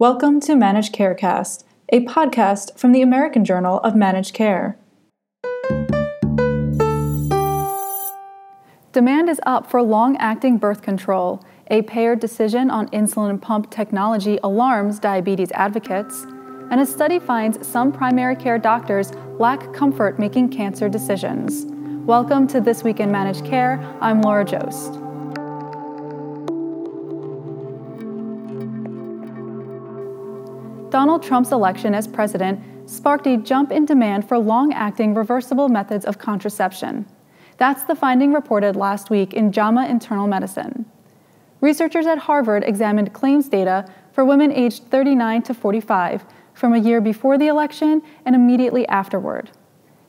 Welcome to Managed Carecast, a podcast from the American Journal of Managed Care. Demand is up for long acting birth control. A payer decision on insulin pump technology alarms diabetes advocates. And a study finds some primary care doctors lack comfort making cancer decisions. Welcome to This Week in Managed Care. I'm Laura Joszt. Donald Trump's election as president sparked a jump in demand for long acting reversible methods of contraception. That's the finding reported last week in JAMA Internal Medicine. Researchers at Harvard examined claims data for women aged 39 to 45 from a year before the election and immediately afterward.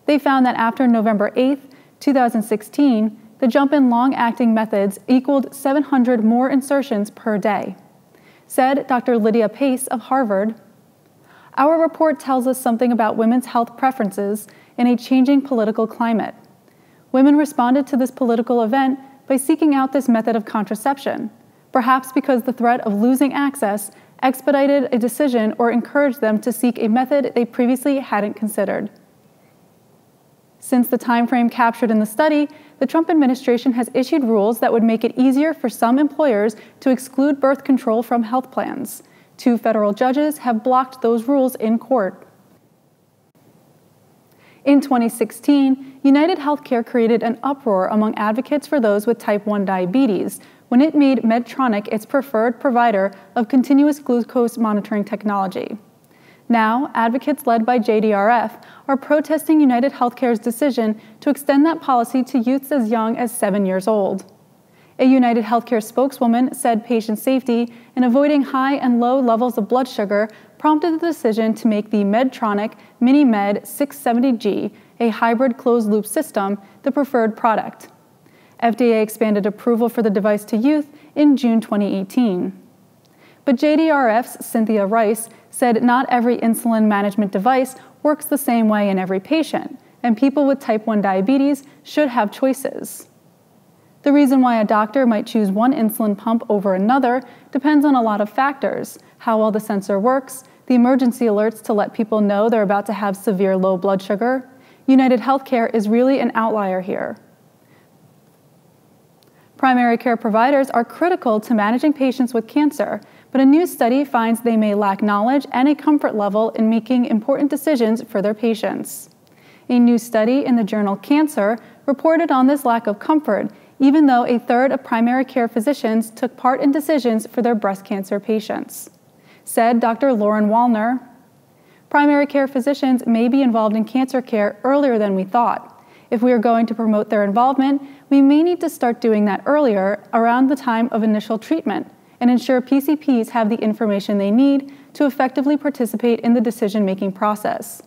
They found that after November 8, 2016, the jump in long acting methods equaled 700 more insertions per day. Said Dr. Lydia Pace of Harvard, our report tells us something about women's health preferences in a changing political climate. Women responded to this political event by seeking out this method of contraception, perhaps because the threat of losing access expedited a decision or encouraged them to seek a method they previously hadn't considered. Since the time frame captured in the study, the Trump administration has issued rules that would make it easier for some employers to exclude birth control from health plans. Two federal judges have blocked those rules in court. In 2016, United Healthcare created an uproar among advocates for those with type 1 diabetes when it made Medtronic its preferred provider of continuous glucose monitoring technology. Now, advocates led by JDRF are protesting United Healthcare's decision to extend that policy to youths as young as seven years old. A United Healthcare spokeswoman said patient safety and avoiding high and low levels of blood sugar prompted the decision to make the Medtronic MiniMed 670G, a hybrid closed loop system, the preferred product. FDA expanded approval for the device to youth in June 2018. But JDRF's Cynthia Rice said not every insulin management device works the same way in every patient, and people with type 1 diabetes should have choices. The reason why a doctor might choose one insulin pump over another depends on a lot of factors how well the sensor works, the emergency alerts to let people know they're about to have severe low blood sugar. United Healthcare is really an outlier here. Primary care providers are critical to managing patients with cancer, but a new study finds they may lack knowledge and a comfort level in making important decisions for their patients. A new study in the journal Cancer reported on this lack of comfort even though a third of primary care physicians took part in decisions for their breast cancer patients. Said Dr. Lauren Wallner, primary care physicians may be involved in cancer care earlier than we thought. If we are going to promote their involvement, we may need to start doing that earlier, around the time of initial treatment, and ensure PCPs have the information they need to effectively participate in the decision making process.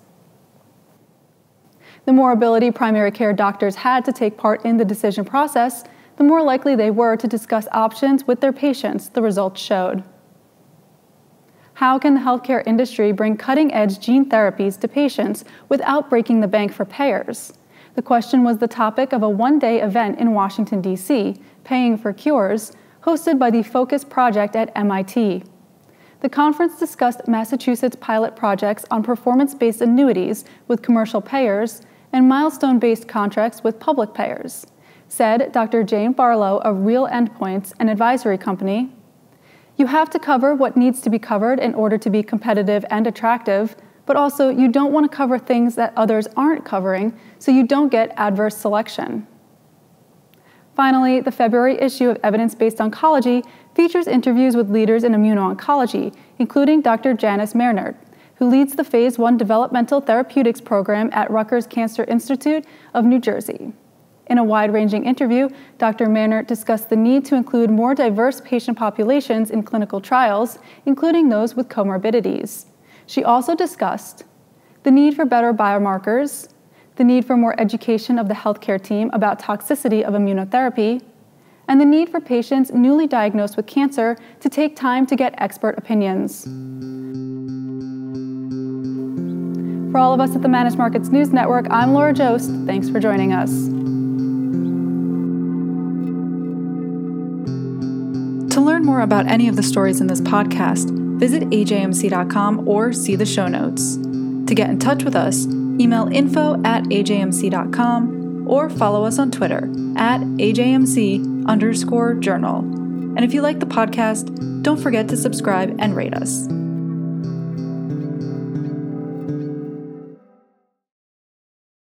The more ability primary care doctors had to take part in the decision process, the more likely they were to discuss options with their patients, the results showed. How can the healthcare industry bring cutting edge gene therapies to patients without breaking the bank for payers? The question was the topic of a one day event in Washington, D.C., Paying for Cures, hosted by the Focus Project at MIT. The conference discussed Massachusetts pilot projects on performance based annuities with commercial payers and milestone based contracts with public payers, said Dr. Jane Barlow of Real Endpoints, an advisory company. You have to cover what needs to be covered in order to be competitive and attractive, but also you don't want to cover things that others aren't covering so you don't get adverse selection. Finally, the February issue of Evidence Based Oncology features interviews with leaders in immuno-oncology, including Dr. Janice Mehnert, who leads the Phase 1 Developmental Therapeutics Program at Rutgers Cancer Institute of New Jersey. In a wide ranging interview, Dr. Mehnert discussed the need to include more diverse patient populations in clinical trials, including those with comorbidities. She also discussed the need for better biomarkers, the need for more education of the healthcare team about toxicity of immunotherapy, and the need for patients newly diagnosed with cancer to take time to get expert opinions. For all of us at the Managed Markets News Network, I'm Laura Joszt. Thanks for joining us. To learn more about any of the stories in this podcast, visit ajmc.com or see the show notes. To get in touch with us, email info at ajmc.com or follow us on Twitter at ajmc underscore journal. And if you like the podcast, don't forget to subscribe and rate us.